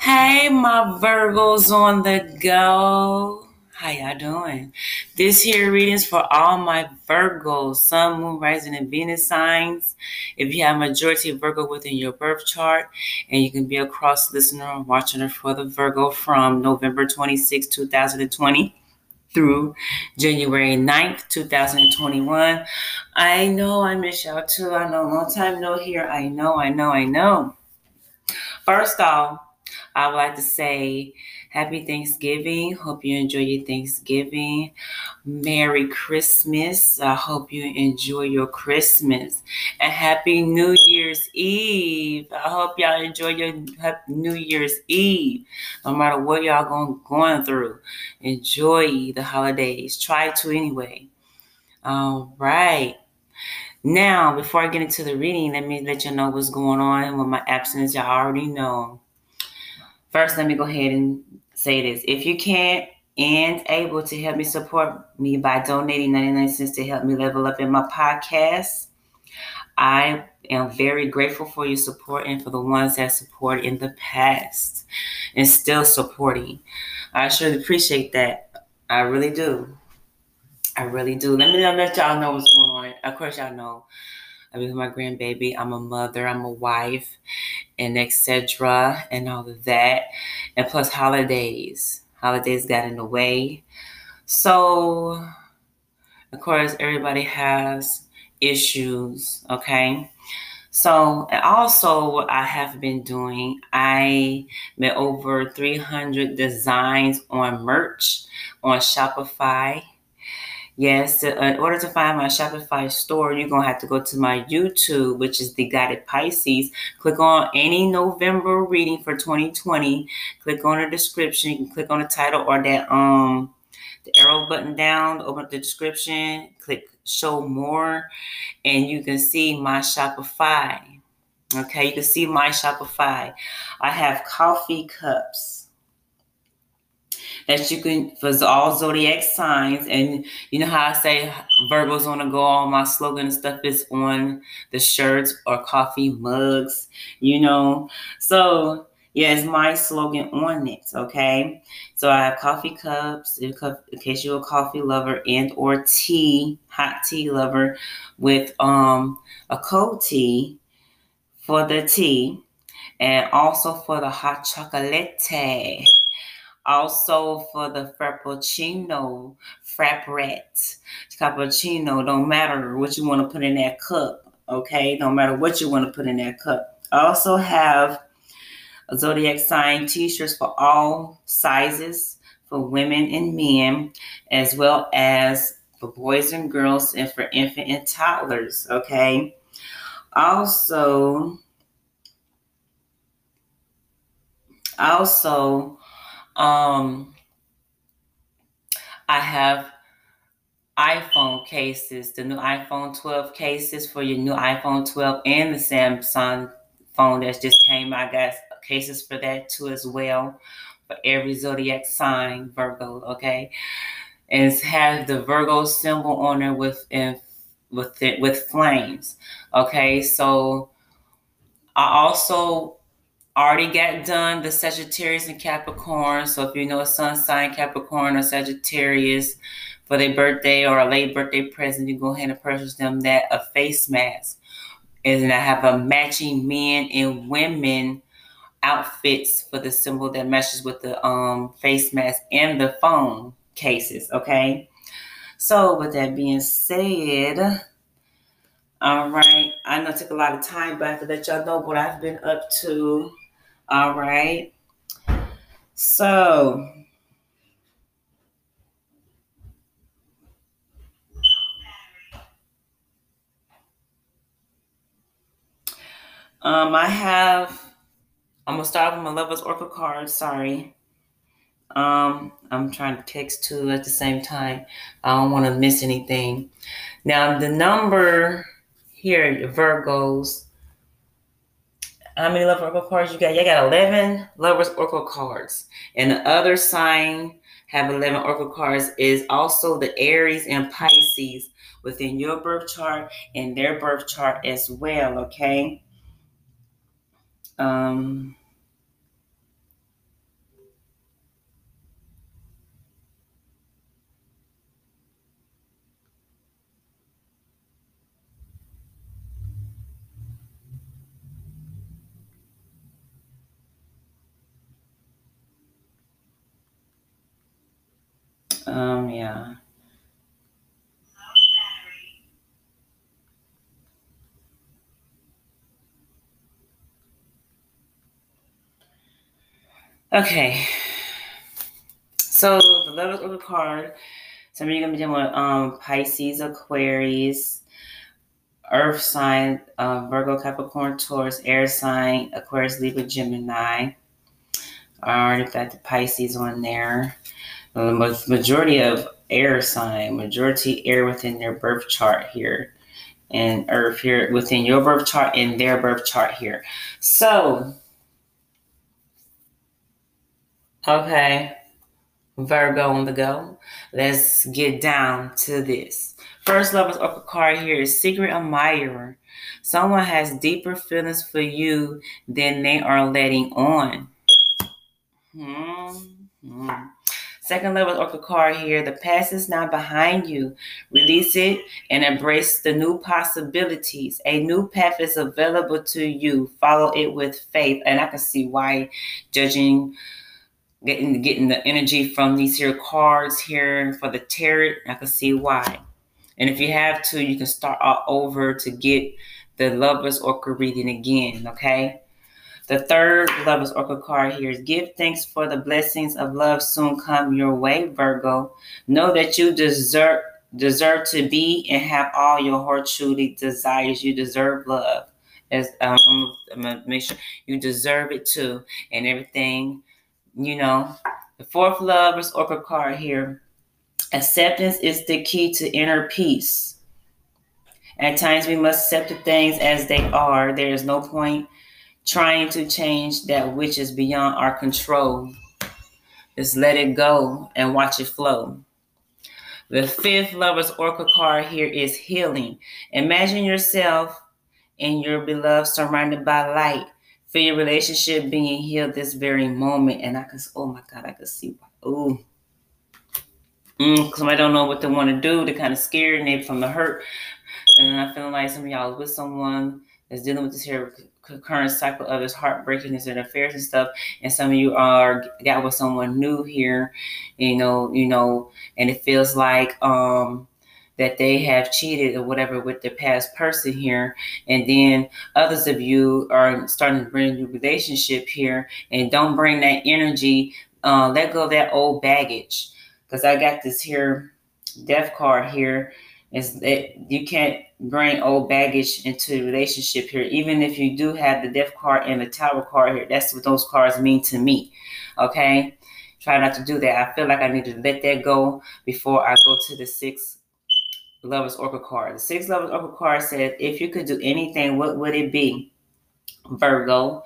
Hey, my Virgos on the go. How y'all doing? This here readings for all my Virgos, Sun, Moon, Rising, and Venus signs. If you have majority of Virgo within your birth chart, and you can be a cross listener or watching for the Virgo from November 26, 2020 through January 9th, 2021. I know I miss y'all too. I know long time no here. I know, I know, I know. First off, I would like to say happy Thanksgiving. Hope you enjoy your Thanksgiving. Merry Christmas. I hope you enjoy your Christmas. And happy New Year's Eve. I hope y'all enjoy your New Year's Eve. No matter what y'all going, going through, enjoy the holidays. Try to anyway. All right. Now, before I get into the reading, let me let you know what's going on with my absence. Y'all already know. First, let me go ahead and say this. If you can't and able to help me support me by donating 99 cents to help me level up in my podcast, I am very grateful for your support and for the ones that support in the past and still supporting. I surely appreciate that. I really do. I really do. Let me let y'all know what's going on. Of course, y'all know I'm with my grandbaby. I'm a mother. I'm a wife, and etc. And all of that, and plus holidays. Holidays got in the way. So, of course, everybody has issues. Okay. So, also, what I have been doing, I made over 300 designs on merch on Shopify Yes, in order to find my Shopify store, you're going to have to go to my YouTube, which is The Guided Pisces. Click on any November reading for 2020. Click on the description. You can click on the title or that um the arrow button down, open up the description, click show more, and you can see my Shopify. Okay, you can see my Shopify. I have coffee cups that you can for all zodiac signs. And you know how I say Virgo's on the go, all my slogan and stuff is on the shirts or coffee mugs, you know. So yeah, it's my slogan on it. Okay, so I have coffee cups in case you're a coffee lover and or tea, hot tea lover, with um a cold tea for the tea, and also for the hot chocolate. Also for the frappuccino, frapprette, cappuccino, don't matter what you want to put in that cup, okay? No matter what you want to put in that cup. I also have a zodiac sign t-shirts for all sizes for women and men, as well as for boys and girls and for infant and toddlers, okay? Also, also um, I have iPhone cases, the new iPhone 12 cases for your new iPhone 12 and the Samsung phone that just came. I got cases for that too as well for every zodiac sign, Virgo. Okay, and has the Virgo symbol on it with with it with flames. Okay, so I also already got done the Sagittarius and Capricorn. So if you know a sun sign, Capricorn or Sagittarius, for their birthday or a late birthday present, you go ahead and purchase them that a face mask. And I have a matching men and women outfits for the symbol that matches with the um, face mask and the phone cases. Okay. So with that being said, all right, I know it took a lot of time, but I have to let y'all know what I've been up to all right. So, um, I have, I'm gonna start with my Lover's Oracle card. Sorry. Um, I'm trying to text two at the same time. I don't want to miss anything. Now, the number here, Virgos, how many Lovers Oracle cards you got? You got 11 Lovers Oracle cards. And the other sign have 11 Oracle cards is also the Aries and Pisces within your birth chart and their birth chart as well, okay? Um, Um, yeah. Okay. So the levels of the card. Some of you are gonna be dealing with um Pisces, Aquarius, Earth sign, uh, Virgo, Capricorn, Taurus, Air sign, Aquarius, Libra, Gemini. I already got the Pisces on there. The majority of air sign, majority air within their birth chart here, and Earth here within your birth chart and their birth chart here. So, okay, Virgo on the go. Let's get down to this. First love Oracle card here is Secret Admirer. Someone has deeper feelings for you than they are letting on. Hmm. hmm. Second level card here. The past is now behind you. Release it and embrace the new possibilities. A new path is available to you. Follow it with faith. And I can see why judging getting getting the energy from these here cards here for the tarot. I can see why. And if you have to, you can start all over to get the Lovers Oracle reading again. Okay. The third Lover's Oracle card here is give thanks for the blessings of love soon come your way, Virgo. Know that you deserve deserve to be and have all your heart truly desires. You deserve love. As um, I'm gonna make sure you deserve it too, and everything. You know, the fourth Lover's Oracle card here. Acceptance is the key to inner peace. At times, we must accept the things as they are. There is no point trying to change that which is beyond our control. Just let it go and watch it flow. The fifth lover's oracle card here is healing. Imagine yourself and your beloved surrounded by light. Feel your relationship being healed this very moment. And I can, oh my God, I can see. Ooh. Mm, don't know what they want to do. They're kind of scared, maybe from the hurt. And I feel like some of y'all is with someone that's dealing with this here current cycle of his heartbreaking and affairs and stuff. And some of you are got with someone new here, you know, you know, and it feels like um that they have cheated or whatever with the past person here. And then others of you are starting to bring a new relationship here and don't bring that energy, uh, let go of that old baggage. Because I got this here death card here is that you can't bring old baggage into the relationship here. Even if you do have the death card and the tower card here, that's what those cards mean to me. Okay? Try not to do that. I feel like I need to let that go before I go to the six lovers oracle card. The six lovers oracle card says, if you could do anything, what would it be? Virgo.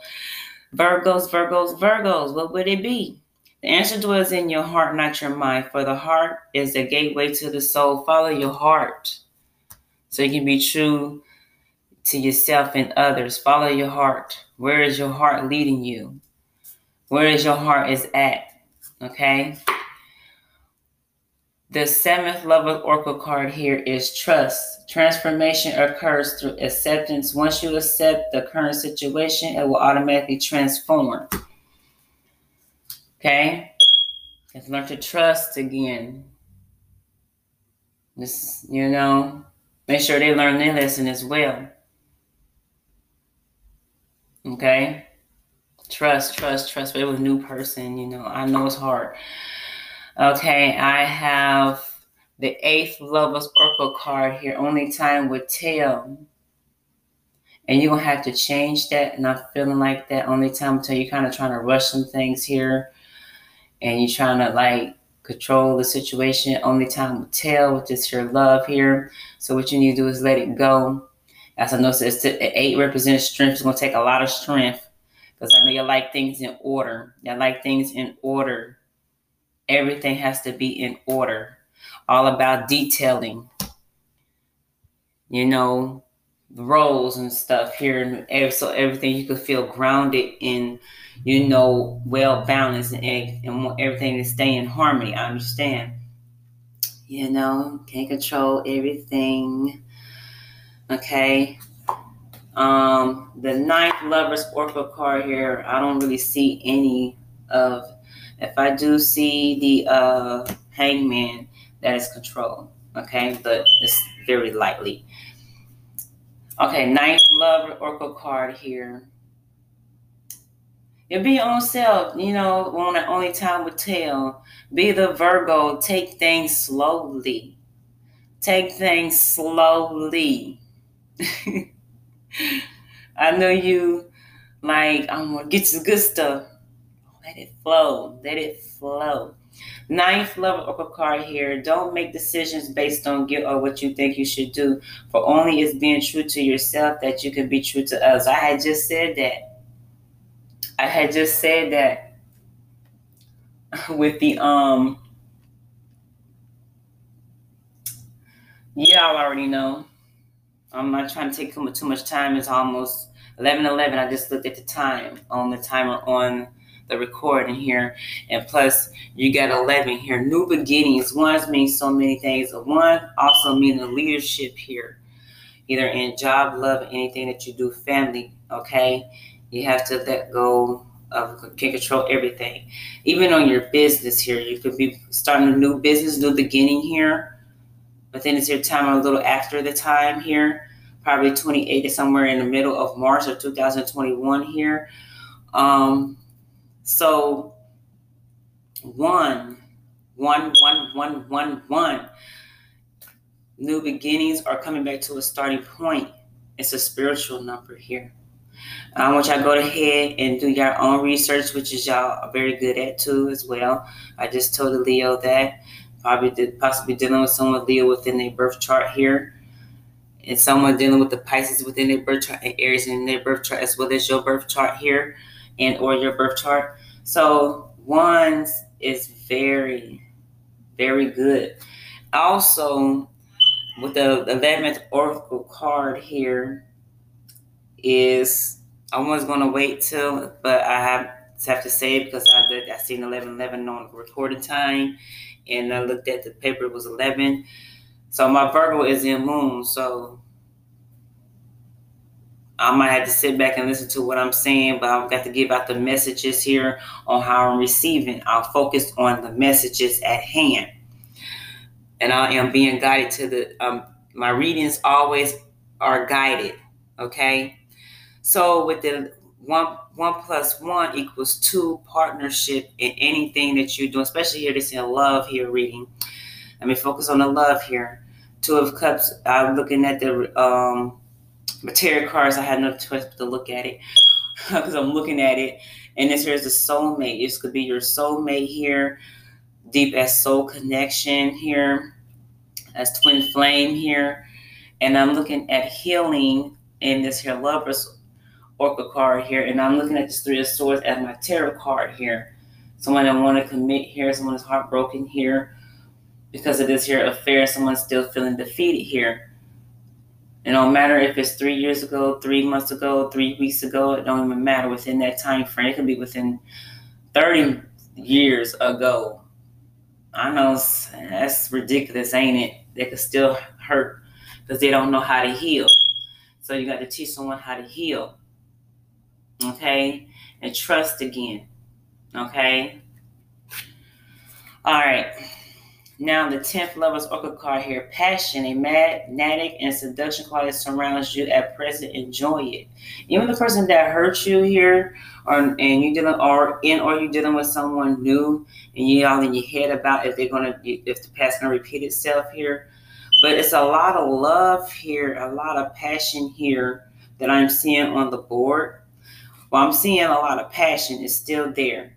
Virgos, Virgos, Virgos, what would it be? The answer dwells in your heart, not your mind, for the heart is the gateway to the soul. Follow your heart so you can be true to yourself and others. Follow your heart. Where is your heart leading you? Where is your heart is at? Okay. The seventh level oracle card here is trust. Transformation occurs through acceptance. Once you accept the current situation, it will automatically transform. Okay? Let's learn to trust again. Just, you know, make sure they learn their lesson as well. Okay? Trust, trust, trust. But With a new person, you know, I know it's hard. Okay, I have the eighth Lover's Oracle card here. Only time would tell. And you're going to have to change that. Not feeling like that. Only time until you're kind of trying to rush some things here and you're trying to like control the situation. Only time will tell with this your love here. So what you need to do is let it go. As I know, it's the eight represents strength. It's going to take a lot of strength because I know you like things in order. You like things in order. Everything has to be in order. All about detailing. You know, roles and stuff here, and so everything you could feel grounded in you know, well balanced and, and want everything to stay in harmony. I understand. You know, can't control everything. Okay. Um, the ninth lovers oracle card here, I don't really see any of if I do see the uh hangman, that is control. Okay, but it's very lightly. Okay, ninth love oracle card here. You'll be your own self, you know, the only time will tell. Be the Virgo, take things slowly. Take things slowly. I know you like, I'm gonna get some good stuff. Let it flow. Let it flow. Ninth level oracle card here. Don't make decisions based on guilt or what you think you should do. For only is being true to yourself that you can be true to others. I had just said that. I had just said that with the um y'all already know. I'm not trying to take too much time. It's almost 11 11. I just looked at the time on the timer on the recording here. And plus, you got 11 here. New beginnings. Ones means so many things. One also means leadership here, either in job, love, anything that you do, family. Okay. You have to let go of can control everything. Even on your business here, you could be starting a new business, new beginning here. But then it's your time a little after the time here, probably 28 somewhere in the middle of March of 2021 here. Um, so one, one, one, one, one, one. New beginnings are coming back to a starting point. It's a spiritual number here. I want y'all to go ahead and do your own research, which is y'all are very good at too as well. I just told the Leo that probably did, possibly dealing with someone Leo within their birth chart here, and someone dealing with the Pisces within their birth chart and Aries in their birth chart as well as your birth chart here and or your birth chart. So ones is very, very good. Also, with the 11th oracle card here is I was gonna wait till, but I have have to say it because I did, I seen eleven eleven on recording time, and I looked at the paper it was eleven. So my Virgo is in Moon, so I might have to sit back and listen to what I'm saying, but I've got to give out the messages here on how I'm receiving. I'll focus on the messages at hand, and I am being guided to the. Um, my readings always are guided. Okay so with the one one plus one equals two partnership in anything that you do, especially here this in love here reading. Let me focus on the love here. Two of Cups. I'm looking at the um, material cards. I had no choice but to look at it because I'm looking at it. And this here is the soulmate. This could be your soulmate here. Deep as soul connection here. As twin flame here. And I'm looking at healing in this here lovers Oracle card here, and I'm looking at this Three of Swords as my tarot card here. Someone that want to commit here, someone is heartbroken here because of this here affair, someone's still feeling defeated here. It don't matter if it's three years ago, three months ago, three weeks ago, it don't even matter within that time frame. It can be within 30 years ago. I know that's ridiculous, ain't it? They could still hurt because they don't know how to heal. So you got to teach someone how to heal okay? And trust again, okay? All right. Now, the 10th Lover's Oracle card here passion, a magnetic and seduction quality surrounds you at present. Enjoy it. Even the person that hurt you here, or and you dealing or in or you dealing with someone new, and you all in your head about if they're gonna if the past gonna repeat itself here. But it's a lot of love here, a lot of passion here that I'm seeing on the board. Well, I'm seeing a lot of passion is still there.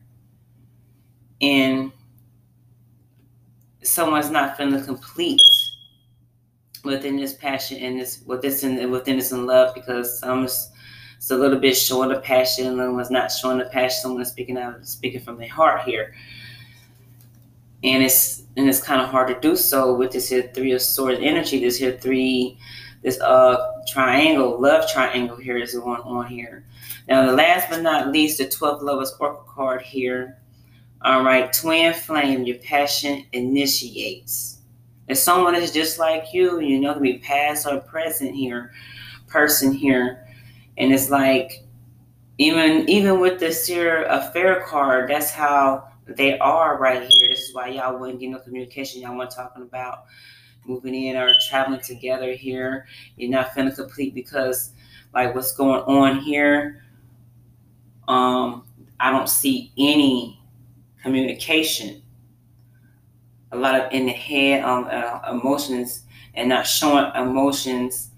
And someone's not feeling complete within this passion and this this in within this in love because someone's it's a little bit showing the passion, and someone's not showing the passion, someone's speaking out speaking from their heart here. And it's and it's kind of hard to do so with this here three of swords energy, this here three this uh triangle, love triangle here is going on here. Now, the last but not least, the 12th Lovers Oracle card here. All right, twin flame, your passion initiates. If someone is just like you, you know, can be past or present here, person here. And it's like, even even with the Seer Affair card, that's how they are right here. This is why y'all wouldn't get no communication. Y'all weren't talking about moving in or traveling together here. You're not feeling complete because like what's going on here. Um, I don't see any communication. A lot of in the head um, uh, emotions and not showing emotions.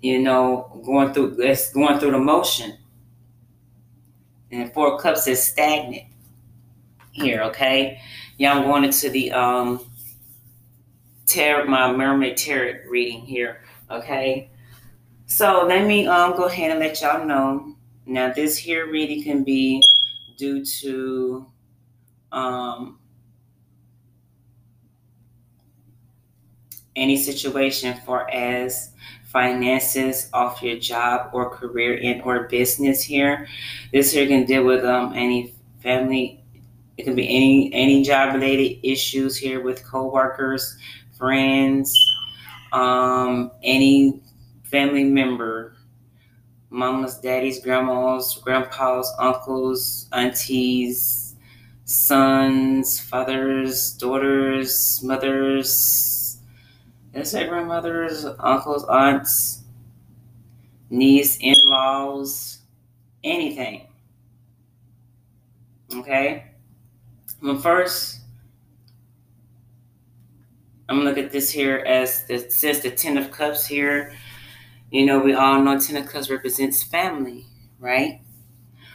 You know, going through it's going through the motion. And four cups is stagnant here. Okay, yeah, I'm going into the um tarot, my mermaid tarot reading here. Okay, so let me um go ahead and let y'all know. Now, this here reading can be due to um, any situation for as finances off your job or career in or business here. This here can deal with um, any family. It can be any any job related issues here with coworkers, friends, um, any family member mamas, daddies, grandmas, grandpas, uncles, aunties, sons, fathers, daughters, mothers, did I say grandmothers, uncles, aunts, niece, in laws, anything. Okay? Well, first, I'm gonna look at this here as the the Ten of Cups here you know, we all know Ten of Cups represents family, right?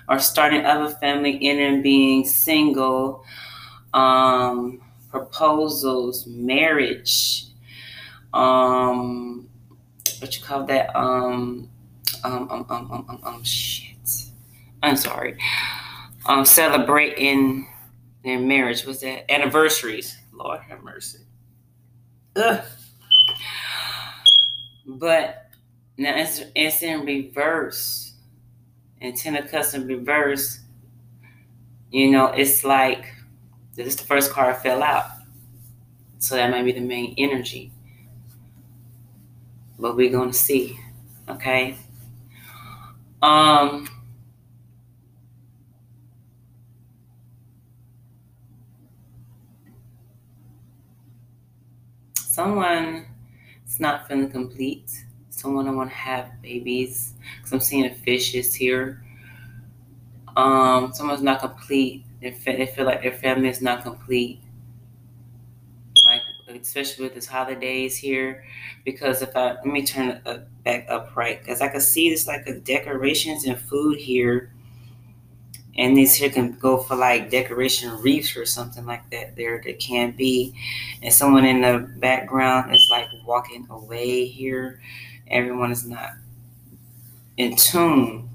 Or starting of a family, in being single, um, proposals, marriage, um, what you call that? Um, um, um, um, um, um, um shit. I'm sorry. Um, celebrating their marriage was that anniversaries. Lord have mercy. Ugh. But now it's, it's in reverse. And Ten of Cups in reverse, you know, it's like this is the first card fell out. So that might be the main energy. But we're gonna see. Okay. Um someone is not feeling complete someone I want to have babies because I'm seeing a fishes here. Um, someone's not complete. They feel, they feel like their family is not complete. Like especially with this holidays here, because if I let me turn it back up right, because I can see this like a decorations and food here, and these here can go for like decoration wreaths or something like that. There, that can be, and someone in the background is like walking away here everyone is not in tune.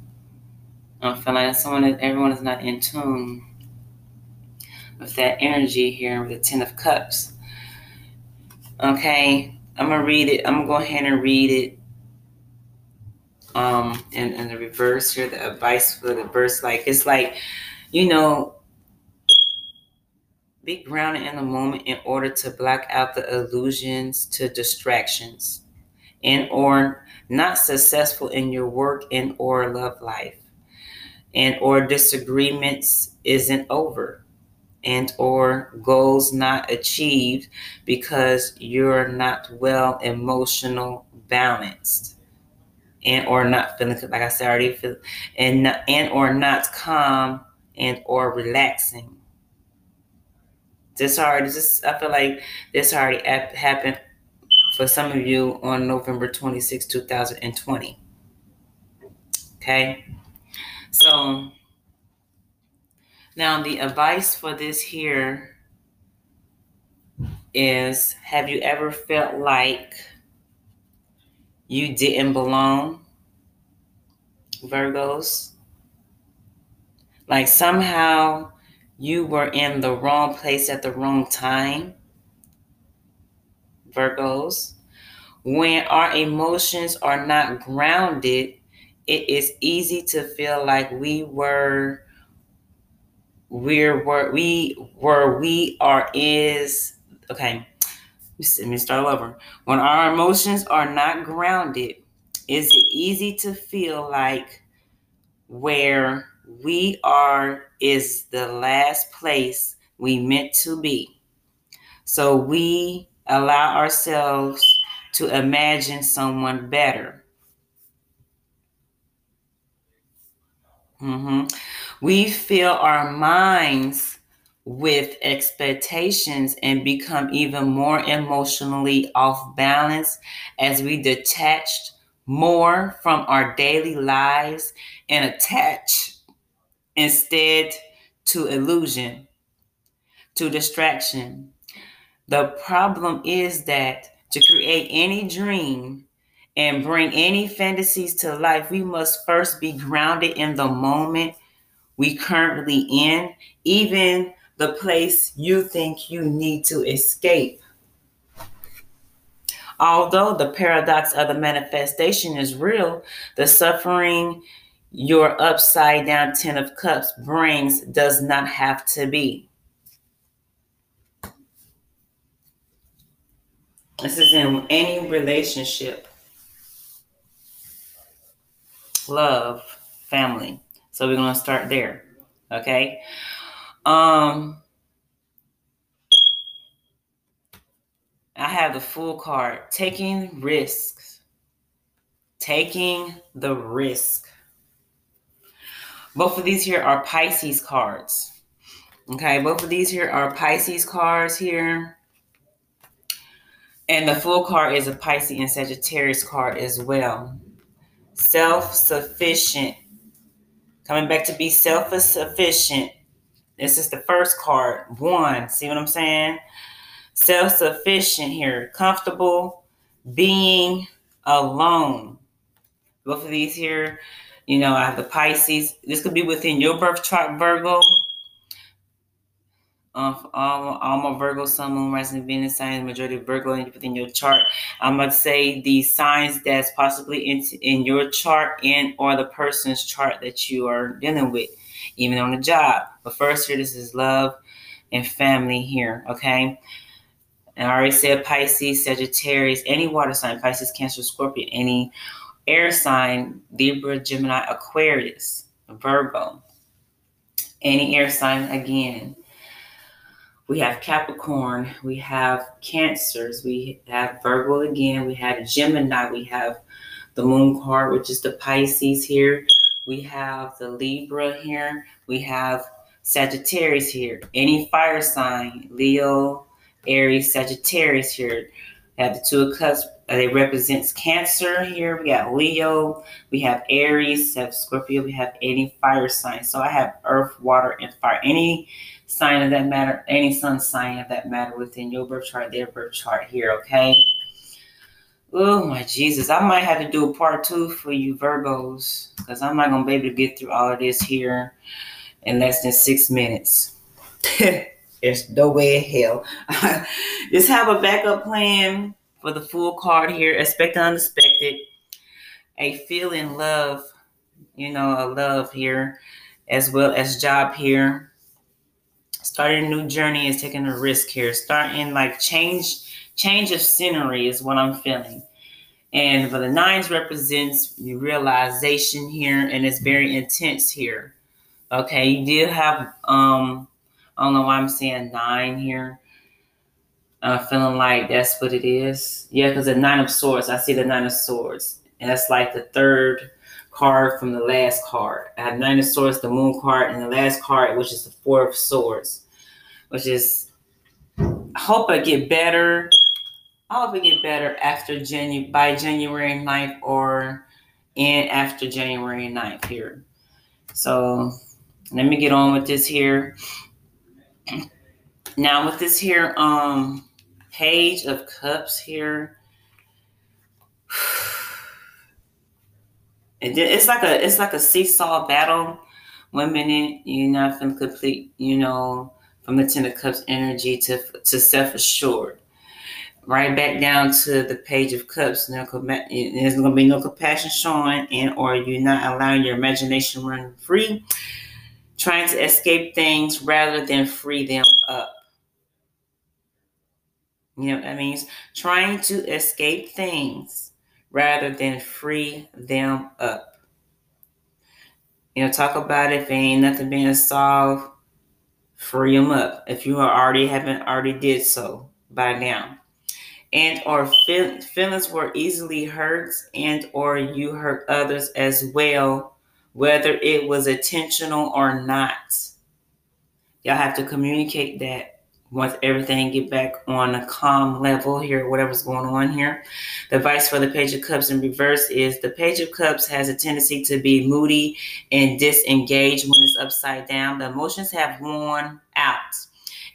I feel like someone everyone is not in tune with that energy here with the Ten of Cups. Okay, I'm gonna read it. I'm gonna go ahead and read it. Um, and, in the reverse here, the advice for the verse, like it's like, you know, be grounded in the moment in order to block out the illusions to distractions and or not successful in your work and or love life. And or disagreements isn't over. And or goals not achieved because you're not well emotional balanced. And or not feeling like I said already feel and and or not calm and or relaxing. This already this I feel like this already happened for some of you on November 26, 2020. Okay. So now the advice for this here is have you ever felt like you didn't belong? Virgos. Like somehow you were in the wrong place at the wrong time Virgos. When our emotions are not grounded, it is easy to feel like we were we're where we where we are is okay let me start over when our emotions are not grounded is it easy to feel like where we are is the last place we meant to be. So we allow ourselves to imagine someone better. Mm-hmm. We fill our minds with expectations and become even more emotionally off balance as we detach more from our daily lives and attach instead to illusion, to distraction. The problem is that to create any dream and bring any fantasies to life, we must first be grounded in the moment we currently in, even the place you think you need to escape. Although the paradox of the manifestation is real, the suffering your upside down Ten of Cups brings does not have to be. This is in any relationship, love, family. So we're going to start there. Okay. Um, I have the Fool card taking risks. Taking the risk. Both of these here are Pisces cards. Okay, both of these here are Pisces cards here. And the Fool card is a Pisces and Sagittarius card as well. Self sufficient. Coming back to be self sufficient. This is the first card. One. See what I'm saying? Self sufficient here. Comfortable being alone. Both of these here, you know, I have the Pisces. This could be within your birth chart, Virgo um, all my Virgo, Sun, Moon, Rising, Venus signs, majority of Virgo within your chart. I'm to say the signs that's possibly in, in your chart and or the person's chart that you are dealing with, even on the job. But first here, this is love and family here, okay? And I already said Pisces, Sagittarius, any water sign, Pisces, Cancer, Scorpio, any air sign, Libra, Gemini, Aquarius, Virgo, any air sign again we have Capricorn, we have Cancers, we have Virgo again, we have Gemini, we have the Moon card, which is the Pisces here. We have the Libra here. We have Sagittarius here. Any fire sign, Leo, Aries, Sagittarius here. We have the Two of Cups. Uh, it represents Cancer here. We got Leo. We have Aries. We have Scorpio. We have any fire sign. So I have Earth, Water, and Fire. Any sign of that matter, any sun sign of that matter within your birth chart, their birth chart here, okay? Oh my Jesus, I might have to do a part two for you Virgos because I'm not gonna be able to get through all of this here in less than six minutes. There's no way in hell. Just have a backup plan for the Fool card here. Expect the unexpected. A feeling love, you know, a love here, as well as job here starting a new journey is taking a risk here. Starting like change, change of scenery is what I'm feeling. And for the nines represents your realization here, and it's very intense here. Okay, you did have um, I don't know why I'm saying nine here. I'm feeling like that's what it is. Yeah, because the nine of swords, I see the nine of swords, and that's like the third card from the last card. I have nine of swords, the moon card, and the last card, which is the four of swords which is I hope I get better. I hope I get better after January by January 9th or in after January 9th here. So let me get on with this here. Now with this here um page of cups here. It's like a it's like a seesaw battle. One minute you're not feeling complete, you know, from the Ten of Cups energy to, to self assured. Right back down to the Page of Cups. No, there's going to be no compassion showing, and or you're not allowing your imagination run free, trying to escape things rather than free them up. You know what that means? Trying to escape things rather than free them up. You know, talk about if ain't nothing being solved free them up. If you already haven't already did so by now. And or feel, feelings were easily hurt and or you hurt others as well whether it was intentional or not. Y'all have to communicate that once everything get back on a calm level here, whatever's going on here. The advice for the Page of Cups in reverse is the Page of Cups has a tendency to be moody and disengaged when it's upside down. The emotions have worn out,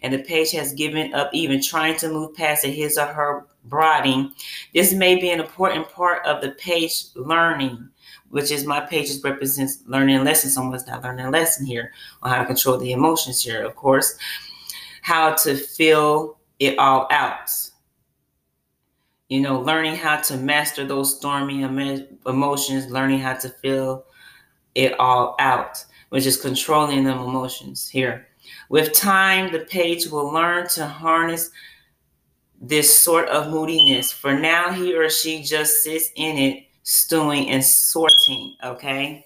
and the page has given up even trying to move past his or her brooding. This may be an important part of the page learning which is my pages represents learning a lesson. Someone's not learning a lesson here on how to control the emotions here, of course how to fill it all out. You know, learning how to master those stormy emotions, learning how to fill it all out, which is controlling them emotions here. With time, the page will learn to harness this sort of moodiness. For now, he or she just sits in it, stewing and sorting. Okay.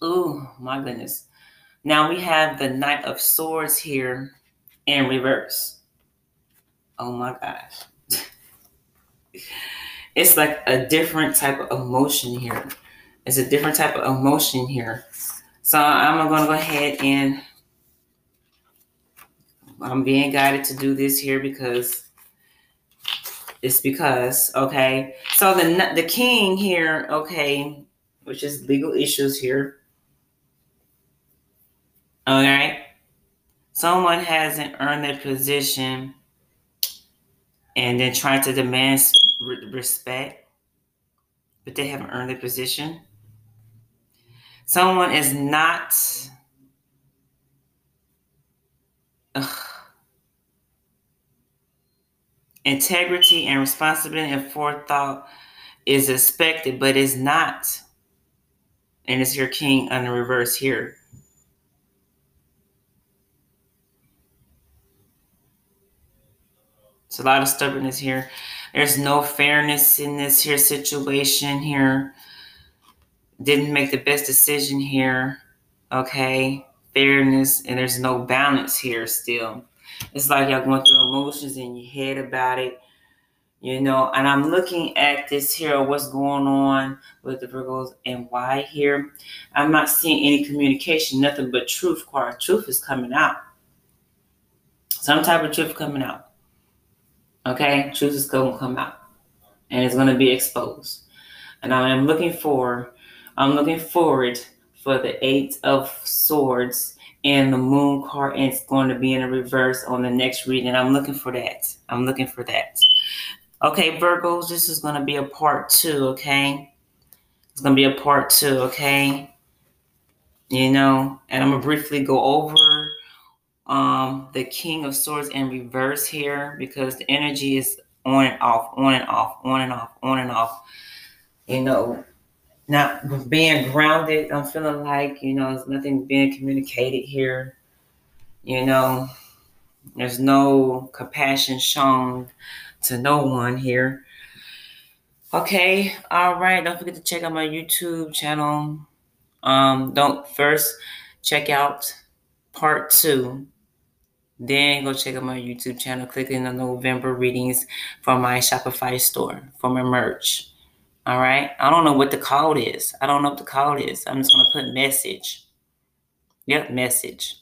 Oh my goodness. Now we have the Knight of Swords here in reverse. Oh my gosh. it's like a different type of emotion here. It's a different type of emotion here. So I'm going to go ahead and I'm being guided to do this here because it's because okay. So the the king here, okay, which is legal issues here. All right. Someone hasn't earned their position and then trying to demand respect, but they haven't earned their position. Someone is not. Ugh. Integrity and responsibility and forethought is expected, but is not. And it's your king on the reverse here. It's a lot of stubbornness here. There's no fairness in this here situation here. Didn't make the best decision here. Okay. Fairness and there's no balance here still. It's like y'all going through emotions in your head about it. You know, and I'm looking at this here, what's going on with the Virgos and why here. I'm not seeing any communication, nothing but truth card. Truth is coming out. Some type of truth coming out. Okay, truth is going to come out, and it's going to be exposed. And I am looking for, I'm looking forward for the Eight of Swords and the Moon card, and it's going to be in a reverse on the next reading. I'm looking for that. I'm looking for that. Okay, Virgos, this is going to be a part two. Okay, it's going to be a part two. Okay, you know, and I'm gonna briefly go over um, the King of Swords in reverse here because the energy is on and off, on and off, on and off, on and off. You know, not being grounded. I'm feeling like, you know, there's nothing being communicated here. You know, there's no compassion shown to no one here. Okay, all right. Don't forget to check out my YouTube channel. Um, don't first check out part two then go check out my YouTube channel, click in the November readings for my Shopify store for my merch. All right. I don't know what the call is. I don't know what the call is. I'm just going to put message. Yep, message.